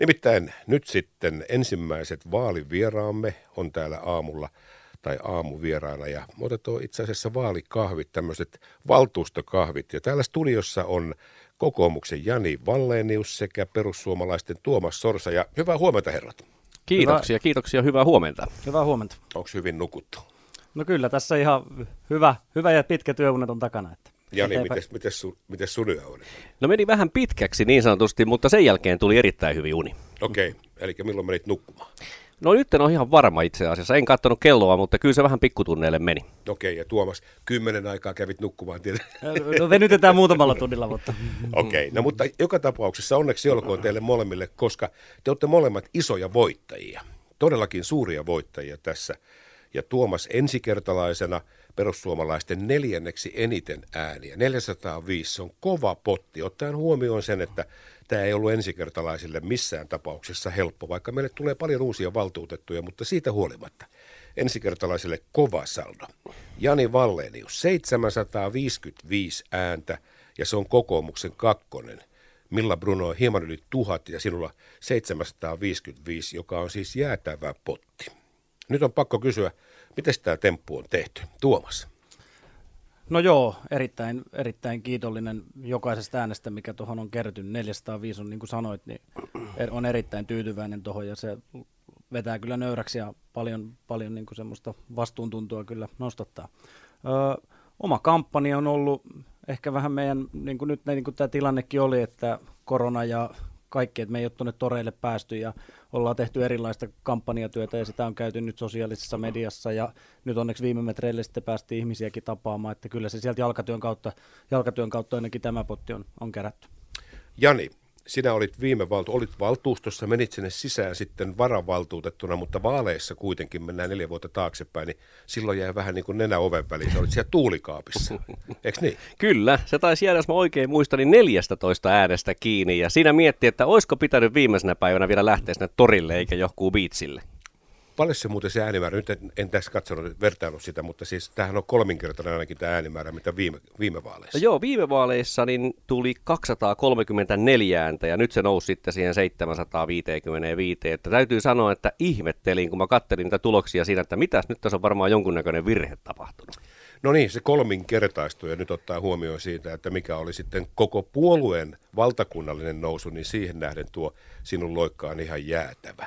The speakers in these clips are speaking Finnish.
Nimittäin nyt sitten ensimmäiset vaalivieraamme on täällä aamulla tai aamuvieraana ja otetaan itse asiassa vaalikahvit, tämmöiset valtuustokahvit. Ja täällä studiossa on kokoomuksen Jani Vallenius sekä perussuomalaisten Tuomas Sorsa. Ja hyvää huomenta herrat. Kiitoksia, hyvä. kiitoksia, hyvää huomenta. Hyvää huomenta. Onko hyvin nukuttu? No kyllä, tässä ihan hyvä, hyvä ja pitkä työunet on takana. Että Jani, miten su, miten sun yö on? No meni vähän pitkäksi niin sanotusti, mutta sen jälkeen tuli erittäin hyvin uni. Okei, okay. eli milloin menit nukkumaan? No nyt en ole ihan varma itse asiassa. En katsonut kelloa, mutta kyllä se vähän pikkutunneille meni. Okei, ja Tuomas, kymmenen aikaa kävit nukkumaan tietysti. No venytetään muutamalla tunnilla, mutta... Okei, okay, no mutta joka tapauksessa onneksi olkoon teille molemmille, koska te olette molemmat isoja voittajia. Todellakin suuria voittajia tässä. Ja Tuomas ensikertalaisena perussuomalaisten neljänneksi eniten ääniä. 405 se on kova potti, ottaen huomioon sen, että tämä ei ollut ensikertalaisille missään tapauksessa helppo, vaikka meille tulee paljon uusia valtuutettuja, mutta siitä huolimatta ensikertalaisille kova saldo. Jani Vallenius, 755 ääntä ja se on kokoomuksen kakkonen. Milla Bruno on hieman yli tuhat ja sinulla 755, joka on siis jäätävä potti. Nyt on pakko kysyä, miten tämä temppu on tehty? Tuomas. No joo, erittäin, erittäin kiitollinen jokaisesta äänestä, mikä tuohon on kertynyt. 405 on, niin kuin sanoit, niin er, on erittäin tyytyväinen tuohon ja se vetää kyllä nöyräksi ja paljon, paljon niin kuin semmoista vastuuntuntua kyllä nostattaa. Ö, oma kampanja on ollut ehkä vähän meidän, niin kuin nyt niin kuin tämä tilannekin oli, että korona ja kaikki, että me ei ole tuonne toreille päästy ja ollaan tehty erilaista kampanjatyötä ja sitä on käyty nyt sosiaalisessa mediassa ja nyt onneksi viime metreille sitten päästiin ihmisiäkin tapaamaan, että kyllä se sieltä jalkatyön kautta, jalkatyön kautta ainakin tämä potti on, on kerätty. Jani, sinä olit viime valtu, olit valtuustossa, menit sinne sisään sitten varavaltuutettuna, mutta vaaleissa kuitenkin mennään neljä vuotta taaksepäin, niin silloin jäi vähän niin kuin nenä oven väliin. Sä olit siellä tuulikaapissa, eikö niin? Kyllä, se taisi jäädä, jos mä oikein muistan, niin 14 äänestä kiinni ja siinä mietti, että olisiko pitänyt viimeisenä päivänä vielä lähteä sinne torille eikä johonkin biitsille. Paljon se muuten se äänimäärä, nyt en, en tässä katsonut, vertaillut sitä, mutta siis tämähän on kolminkertainen ainakin tämä äänimäärä, mitä viime, viime vaaleissa. No joo, viime vaaleissa niin tuli 234 ääntä ja nyt se nousi sitten siihen 755. Että täytyy sanoa, että ihmettelin, kun mä kattelin niitä tuloksia siinä, että mitäs nyt tässä on varmaan jonkunnäköinen virhe tapahtunut. No niin, se kolminkertaistui ja nyt ottaa huomioon siitä, että mikä oli sitten koko puolueen valtakunnallinen nousu, niin siihen nähden tuo sinun loikka on ihan jäätävä.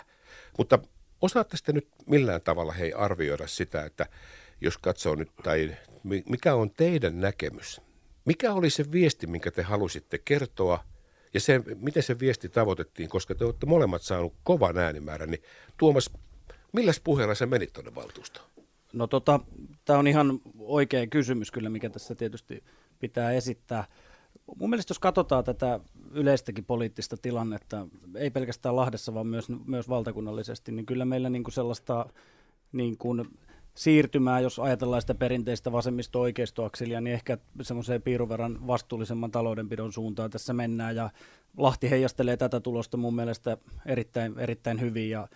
Mutta Osaatte sitten nyt millään tavalla hei arvioida sitä, että jos katsoo nyt, tai mikä on teidän näkemys? Mikä oli se viesti, minkä te halusitte kertoa, ja se, miten se viesti tavoitettiin, koska te olette molemmat saanut kovan äänimäärän, niin Tuomas, milläs puheella se menit tuonne valtuustoon? No tota, tämä on ihan oikea kysymys kyllä, mikä tässä tietysti pitää esittää mun mielestä jos katsotaan tätä yleistäkin poliittista tilannetta, ei pelkästään Lahdessa, vaan myös, myös valtakunnallisesti, niin kyllä meillä niin kuin sellaista niin kuin siirtymää, jos ajatellaan sitä perinteistä vasemmisto-oikeistoakselia, niin ehkä semmoiseen piiruverran vastuullisemman taloudenpidon suuntaan tässä mennään, ja Lahti heijastelee tätä tulosta mun mielestä erittäin, erittäin hyvin, ja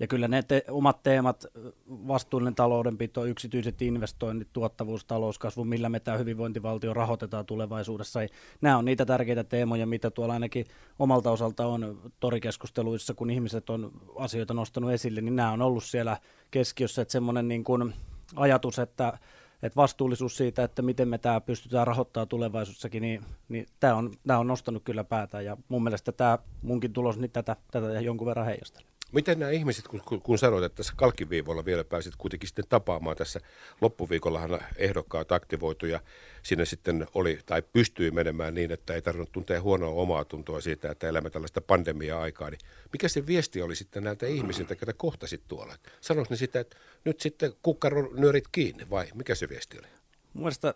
ja kyllä ne te- omat teemat, vastuullinen taloudenpito, yksityiset investoinnit, tuottavuus, talouskasvu, millä me tämä hyvinvointivaltio rahoitetaan tulevaisuudessa, nämä on niitä tärkeitä teemoja, mitä tuolla ainakin omalta osalta on torikeskusteluissa, kun ihmiset on asioita nostanut esille, niin nämä on ollut siellä keskiössä, että semmoinen niin kuin ajatus, että että vastuullisuus siitä, että miten me tämä pystytään rahoittamaan tulevaisuudessakin, niin, niin tämä, on, tämä on nostanut kyllä päätä ja mun mielestä tämä munkin tulos niin tätä, tätä jonkun verran heijastelee. Miten nämä ihmiset, kun, kun sanoit, että tässä kalkkiviivolla vielä pääsit kuitenkin sitten tapaamaan tässä loppuviikollahan ehdokkaat aktivoitu ja sinne sitten oli tai pystyi menemään niin, että ei tarvinnut tuntea huonoa omaa tuntoa siitä, että elämme tällaista pandemia-aikaa. Niin mikä se viesti oli sitten näiltä ihmisiltä, jotka kohtasit tuolla? Sanoiko ne sitä, että nyt sitten kukkaron kiinni vai mikä se viesti oli? Mielestäni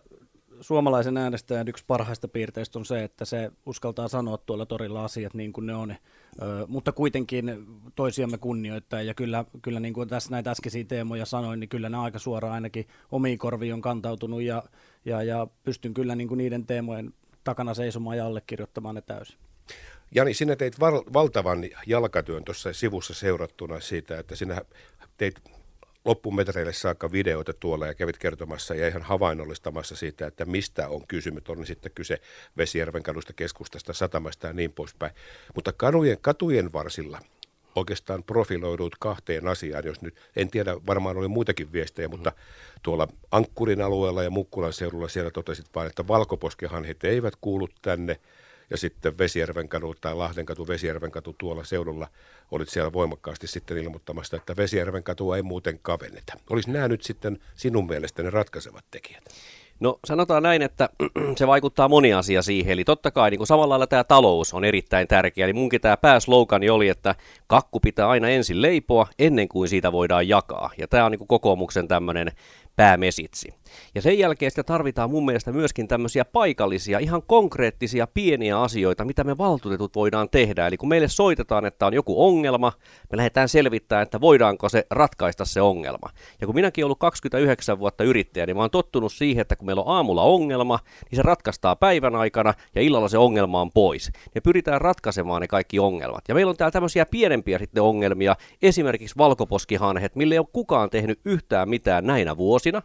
suomalaisen äänestäjän yksi parhaista piirteistä on se, että se uskaltaa sanoa tuolla torilla asiat niin kuin ne on, ö, mutta kuitenkin toisiamme kunnioittaa. Ja kyllä, kyllä niin kuin tässä näitä äskeisiä teemoja sanoin, niin kyllä nämä aika suoraan ainakin omiin korviin on kantautunut ja, ja, ja pystyn kyllä niin kuin niiden teemojen takana seisomaan ja allekirjoittamaan ne täysin. Jani, sinä teit val- valtavan jalkatyön tuossa sivussa seurattuna siitä, että sinä teit loppumetreille saakka videoita tuolla ja kävit kertomassa ja ihan havainnollistamassa siitä, että mistä on kysymys. On sitten kyse Vesijärven kadusta, keskustasta, satamasta ja niin poispäin. Mutta kadujen, katujen varsilla oikeastaan profiloidut kahteen asiaan, jos nyt, en tiedä, varmaan oli muitakin viestejä, mm. mutta tuolla Ankkurin alueella ja Mukkulan seudulla siellä totesit vain, että valkoposkehanhet eivät kuulu tänne, ja sitten Vesijärven katu tai Lahden katu, Vesijärven katu tuolla seudulla olit siellä voimakkaasti sitten ilmoittamassa, että Vesijärven katua ei muuten kavenneta. Olisi nämä nyt sitten sinun mielestä ne ratkaisevat tekijät? No sanotaan näin, että se vaikuttaa moni asia siihen. Eli totta kai niin kuin samalla lailla tämä talous on erittäin tärkeä. Eli munkin tämä pääslogani oli, että kakku pitää aina ensin leipoa ennen kuin siitä voidaan jakaa. Ja tämä on niin kuin kokoomuksen tämmöinen päämesitsi. Ja sen jälkeen sitä tarvitaan mun mielestä myöskin tämmöisiä paikallisia, ihan konkreettisia pieniä asioita, mitä me valtuutetut voidaan tehdä. Eli kun meille soitetaan, että on joku ongelma, me lähdetään selvittämään, että voidaanko se ratkaista se ongelma. Ja kun minäkin olen ollut 29 vuotta yrittäjä, niin mä oon tottunut siihen, että kun meillä on aamulla ongelma, niin se ratkaistaan päivän aikana ja illalla se ongelma on pois. Ja pyritään ratkaisemaan ne kaikki ongelmat. Ja meillä on täällä tämmöisiä pienempiä sitten ongelmia, esimerkiksi valkoposkihanhet, mille ei ole kukaan tehnyt yhtään mitään näinä vuosina.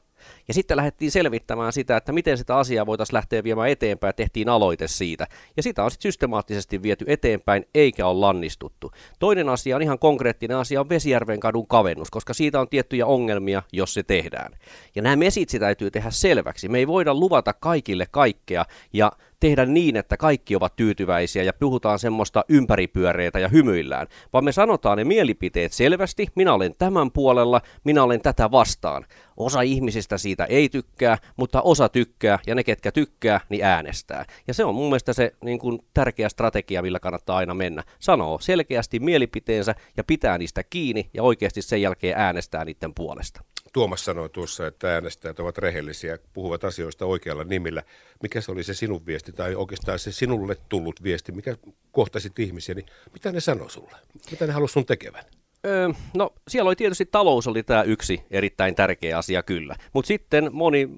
Ja sitten lähdettiin selvittämään sitä, että miten sitä asiaa voitaisiin lähteä viemään eteenpäin tehtiin aloite siitä. Ja sitä on sitten systemaattisesti viety eteenpäin eikä ole lannistuttu. Toinen asia on ihan konkreettinen asia on Vesijärven kadun kavennus, koska siitä on tiettyjä ongelmia, jos se tehdään. Ja nämä mesitsi täytyy tehdä selväksi. Me ei voida luvata kaikille kaikkea ja tehdä niin, että kaikki ovat tyytyväisiä ja puhutaan semmoista ympäripyöreitä ja hymyillään, vaan me sanotaan ne mielipiteet selvästi, minä olen tämän puolella, minä olen tätä vastaan. Osa ihmisistä siitä ei tykkää, mutta osa tykkää ja ne, ketkä tykkää, niin äänestää. Ja se on mun mielestä se niin kuin, tärkeä strategia, millä kannattaa aina mennä. Sanoo selkeästi mielipiteensä ja pitää niistä kiinni ja oikeasti sen jälkeen äänestää niiden puolesta. Tuomas sanoi tuossa, että äänestäjät ovat rehellisiä, puhuvat asioista oikealla nimillä. Mikä se oli se sinun viesti, tai oikeastaan se sinulle tullut viesti, mikä kohtasit ihmisiä, niin mitä ne sanoi sulle? Mitä ne halusi sun tekevän? No siellä oli tietysti talous oli tämä yksi erittäin tärkeä asia kyllä, mutta sitten moni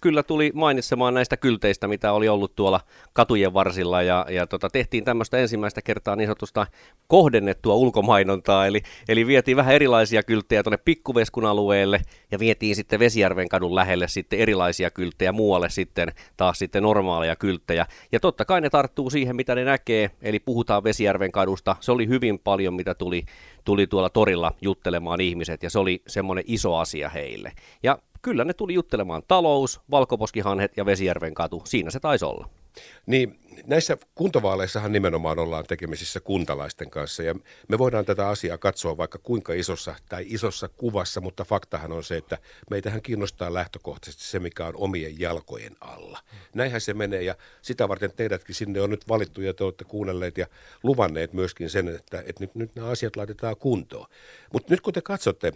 kyllä tuli mainitsemaan näistä kylteistä, mitä oli ollut tuolla katujen varsilla ja, ja tota, tehtiin tämmöistä ensimmäistä kertaa niin sanotusta kohdennettua ulkomainontaa, eli, eli vietiin vähän erilaisia kylttejä tuonne Pikkuveskun alueelle ja vietiin sitten Vesijärven kadun lähelle sitten erilaisia kylttejä, muualle sitten taas sitten normaaleja kylttejä. Ja totta kai ne tarttuu siihen, mitä ne näkee, eli puhutaan Vesijärven kadusta, se oli hyvin paljon, mitä tuli tuli tuolla torilla juttelemaan ihmiset ja se oli semmoinen iso asia heille. Ja kyllä ne tuli juttelemaan talous, valkoposkihanhet ja Vesijärven katu. Siinä se taisi olla. Niin, näissä kuntavaaleissahan nimenomaan ollaan tekemisissä kuntalaisten kanssa ja me voidaan tätä asiaa katsoa vaikka kuinka isossa tai isossa kuvassa, mutta faktahan on se, että meitähän kiinnostaa lähtökohtaisesti se, mikä on omien jalkojen alla. Näinhän se menee ja sitä varten teidätkin sinne on nyt valittu ja te olette kuunnelleet ja luvanneet myöskin sen, että, että nyt, nyt nämä asiat laitetaan kuntoon. Mutta nyt kun te katsotte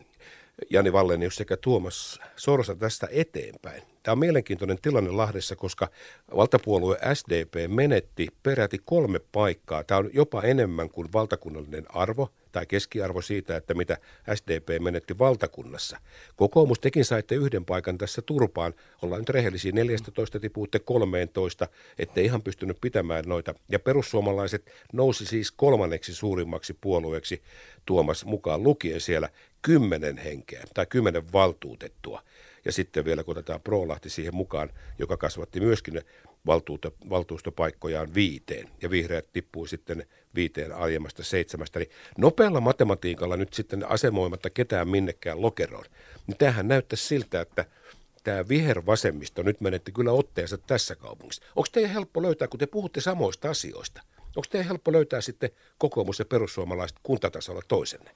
Jani Vallenius sekä Tuomas Sorsa tästä eteenpäin. Tämä on mielenkiintoinen tilanne Lahdessa, koska valtapuolue SDP menetti peräti kolme paikkaa. Tämä on jopa enemmän kuin valtakunnallinen arvo tai keskiarvo siitä, että mitä SDP menetti valtakunnassa. Kokoomus tekin saitte yhden paikan tässä turpaan. Ollaan nyt rehellisiä. 14 tipuutte 13, ettei ihan pystynyt pitämään noita. Ja perussuomalaiset nousi siis kolmanneksi suurimmaksi puolueeksi Tuomas mukaan lukien siellä kymmenen henkeä tai kymmenen valtuutettua. Ja sitten vielä kun otetaan Prolahti siihen mukaan, joka kasvatti myöskin valtuuto, valtuustopaikkojaan viiteen. Ja vihreät tippui sitten viiteen aiemmasta seitsemästä. Niin nopealla matematiikalla nyt sitten asemoimatta ketään minnekään lokeroon. Niin tämähän näyttäisi siltä, että tämä vihervasemmisto nyt menetti kyllä otteensa tässä kaupungissa. Onko teidän helppo löytää, kun te puhutte samoista asioista, onko teidän helppo löytää sitten kokoomus ja perussuomalaiset kuntatasolla toisenne?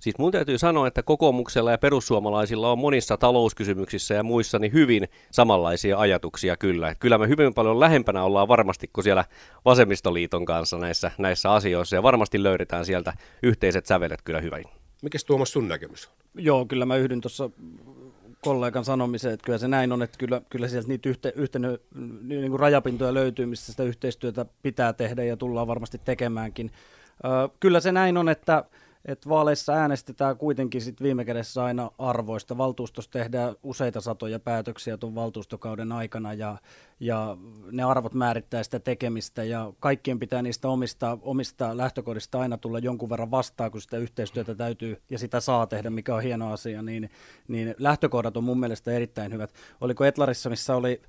Siis mun täytyy sanoa, että kokoomuksella ja perussuomalaisilla on monissa talouskysymyksissä ja muissa niin hyvin samanlaisia ajatuksia kyllä. Kyllä me hyvin paljon lähempänä ollaan varmasti kuin siellä vasemmistoliiton kanssa näissä, näissä asioissa ja varmasti löydetään sieltä yhteiset sävelet kyllä hyvin. Mikäs Tuomas sun näkemys on? Joo, kyllä mä yhdyn tuossa kollegan sanomiseen, että kyllä se näin on, että kyllä, kyllä sieltä niitä yhte, yhtenä, niin kuin rajapintoja löytyy, missä sitä yhteistyötä pitää tehdä ja tullaan varmasti tekemäänkin. Ö, kyllä se näin on, että että vaaleissa äänestetään kuitenkin sit viime kädessä aina arvoista. Valtuustossa tehdään useita satoja päätöksiä tuon valtuustokauden aikana ja, ja ne arvot määrittää sitä tekemistä ja kaikkien pitää niistä omista, omista lähtökohdista aina tulla jonkun verran vastaan, kun sitä yhteistyötä täytyy ja sitä saa tehdä, mikä on hieno asia, niin, niin lähtökohdat on mun mielestä erittäin hyvät. Oliko Etlarissa, missä oli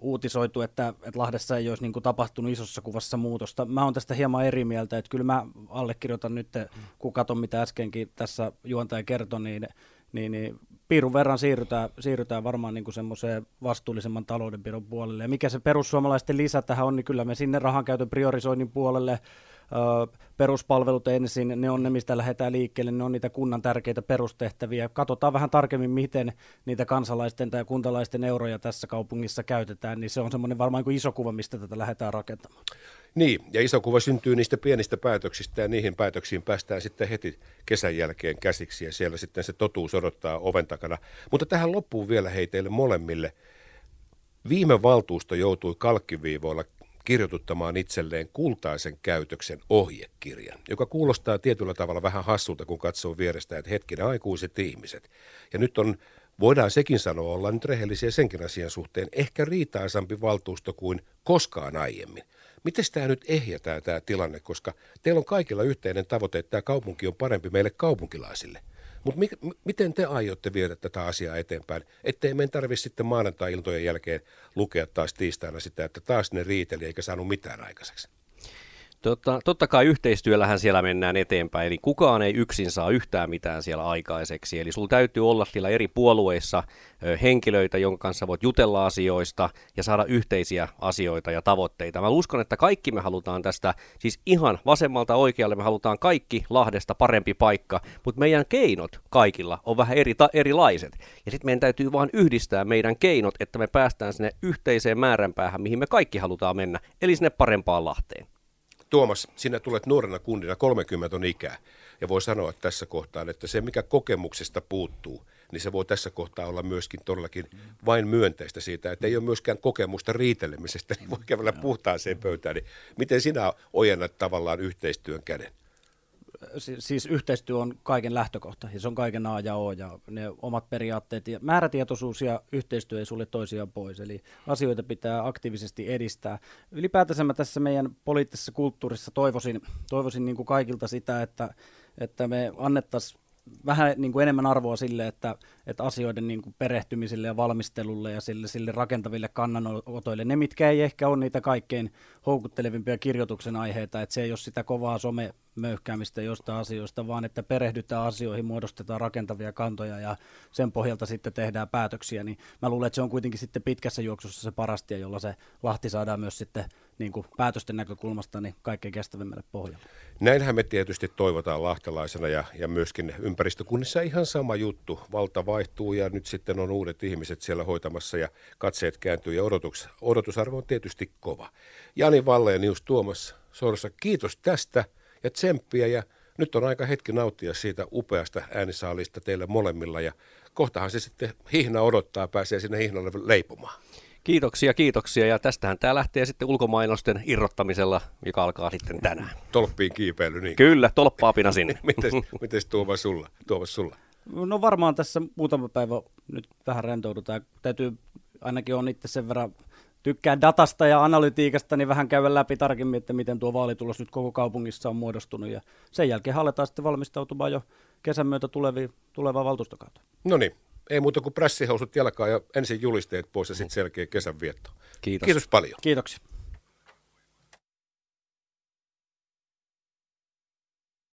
uutisoitu, että, että Lahdessa ei olisi niin kuin tapahtunut isossa kuvassa muutosta. Mä oon tästä hieman eri mieltä, että kyllä mä allekirjoitan nyt, kun katson mitä äskenkin tässä juontaja kertoi, niin, niin, niin piirun verran siirrytään, siirrytään varmaan niin kuin semmoiseen vastuullisemman taloudenpidon puolelle. Ja mikä se perussuomalaisten lisä tähän on, niin kyllä me sinne rahankäytön priorisoinnin puolelle peruspalvelut ensin, ne on ne, mistä lähdetään liikkeelle, ne on niitä kunnan tärkeitä perustehtäviä. Katsotaan vähän tarkemmin, miten niitä kansalaisten tai kuntalaisten euroja tässä kaupungissa käytetään, niin se on semmoinen varmaan iso kuva, mistä tätä lähdetään rakentamaan. Niin, ja iso kuva syntyy niistä pienistä päätöksistä ja niihin päätöksiin päästään sitten heti kesän jälkeen käsiksi ja siellä sitten se totuus odottaa oven takana. Mutta tähän loppuun vielä hei teille molemmille. Viime valtuusto joutui kalkkiviivoilla kirjoituttamaan itselleen kultaisen käytöksen ohjekirjan, joka kuulostaa tietyllä tavalla vähän hassulta, kun katsoo vierestä, että hetkinen aikuiset ihmiset. Ja nyt on, voidaan sekin sanoa, olla nyt rehellisiä senkin asian suhteen, ehkä riitaisampi valtuusto kuin koskaan aiemmin. Miten tämä nyt ehjätää tämä tilanne, koska teillä on kaikilla yhteinen tavoite, että tämä kaupunki on parempi meille kaupunkilaisille – mutta mi- miten te aiotte viedä tätä asiaa eteenpäin, ettei meidän tarvitse sitten maanantai-iltojen jälkeen lukea taas tiistaina sitä, että taas ne riiteli eikä saanut mitään aikaiseksi? Totta, totta kai yhteistyöllähän siellä mennään eteenpäin, eli kukaan ei yksin saa yhtään mitään siellä aikaiseksi. Eli sulla täytyy olla siellä eri puolueissa henkilöitä, jonka kanssa voit jutella asioista ja saada yhteisiä asioita ja tavoitteita. Mä uskon, että kaikki me halutaan tästä, siis ihan vasemmalta oikealle me halutaan kaikki Lahdesta parempi paikka, mutta meidän keinot kaikilla on vähän eri, ta, erilaiset. Ja sitten meidän täytyy vaan yhdistää meidän keinot, että me päästään sinne yhteiseen määränpäähän, mihin me kaikki halutaan mennä, eli sinne parempaan Lahteen. Tuomas, sinä tulet nuorena kundina, 30 on ikää, ja voi sanoa tässä kohtaa, että se mikä kokemuksesta puuttuu, niin se voi tässä kohtaa olla myöskin todellakin vain myönteistä siitä, että ei ole myöskään kokemusta riitelemisestä, niin voi kävellä puhtaaseen pöytään. Niin miten sinä ojennat tavallaan yhteistyön käden? Siis yhteistyö on kaiken lähtökohta ja se on kaiken A ja O ja ne omat periaatteet ja määrätietoisuus ja yhteistyö ei sulle toisiaan pois. Eli asioita pitää aktiivisesti edistää. Ylipäätänsä mä tässä meidän poliittisessa kulttuurissa toivoisin, toivoisin niin kuin kaikilta sitä, että, että me annettaisiin vähän niin kuin enemmän arvoa sille, että, että asioiden niin kuin perehtymiselle ja valmistelulle ja sille, sille rakentaville kannanotoille, ne mitkä ei ehkä ole niitä kaikkein houkuttelevimpia kirjoituksen aiheita, että se ei ole sitä kovaa some möyhkäämistä jostain asioista, vaan että perehdytään asioihin, muodostetaan rakentavia kantoja ja sen pohjalta sitten tehdään päätöksiä, niin mä luulen, että se on kuitenkin sitten pitkässä juoksussa se parasti, jolla se Lahti saadaan myös sitten niin kuin päätösten näkökulmasta niin kaikkein kestävimmälle pohjalle. Näinhän me tietysti toivotaan lahtelaisena ja, ja myöskin ympäristökunnissa ihan sama juttu. Valta vaihtuu ja nyt sitten on uudet ihmiset siellä hoitamassa ja katseet kääntyy ja odotus, odotusarvo on tietysti kova. Jani Valle ja Nius Tuomas Sorsa, kiitos tästä ja tsemppiä ja nyt on aika hetki nauttia siitä upeasta äänisaalista teille molemmilla ja kohtahan se sitten hihna odottaa, pääsee sinne hihnalle leipomaan. Kiitoksia, kiitoksia. Ja tästähän tämä lähtee sitten ulkomainosten irrottamisella, joka alkaa sitten tänään. Tolppiin kiipeily, niin. Kyllä, tolppaapina sinne. mites, mites Tuomas sulla? Tuomas sulla? No varmaan tässä muutama päivä nyt vähän rentoudutaan. Täytyy ainakin on itse sen verran tykkää datasta ja analytiikasta, niin vähän käydä läpi tarkemmin, että miten tuo vaalitulos nyt koko kaupungissa on muodostunut. Ja sen jälkeen aletaan sitten valmistautumaan jo kesän myötä tuleviin, tulevaan valtuustokautta. No niin, ei muuta kuin prässihousut jalkaa ja ensin julisteet pois ja sitten selkeä kesänvietto. Kiitos. Kiitos paljon. Kiitoksia.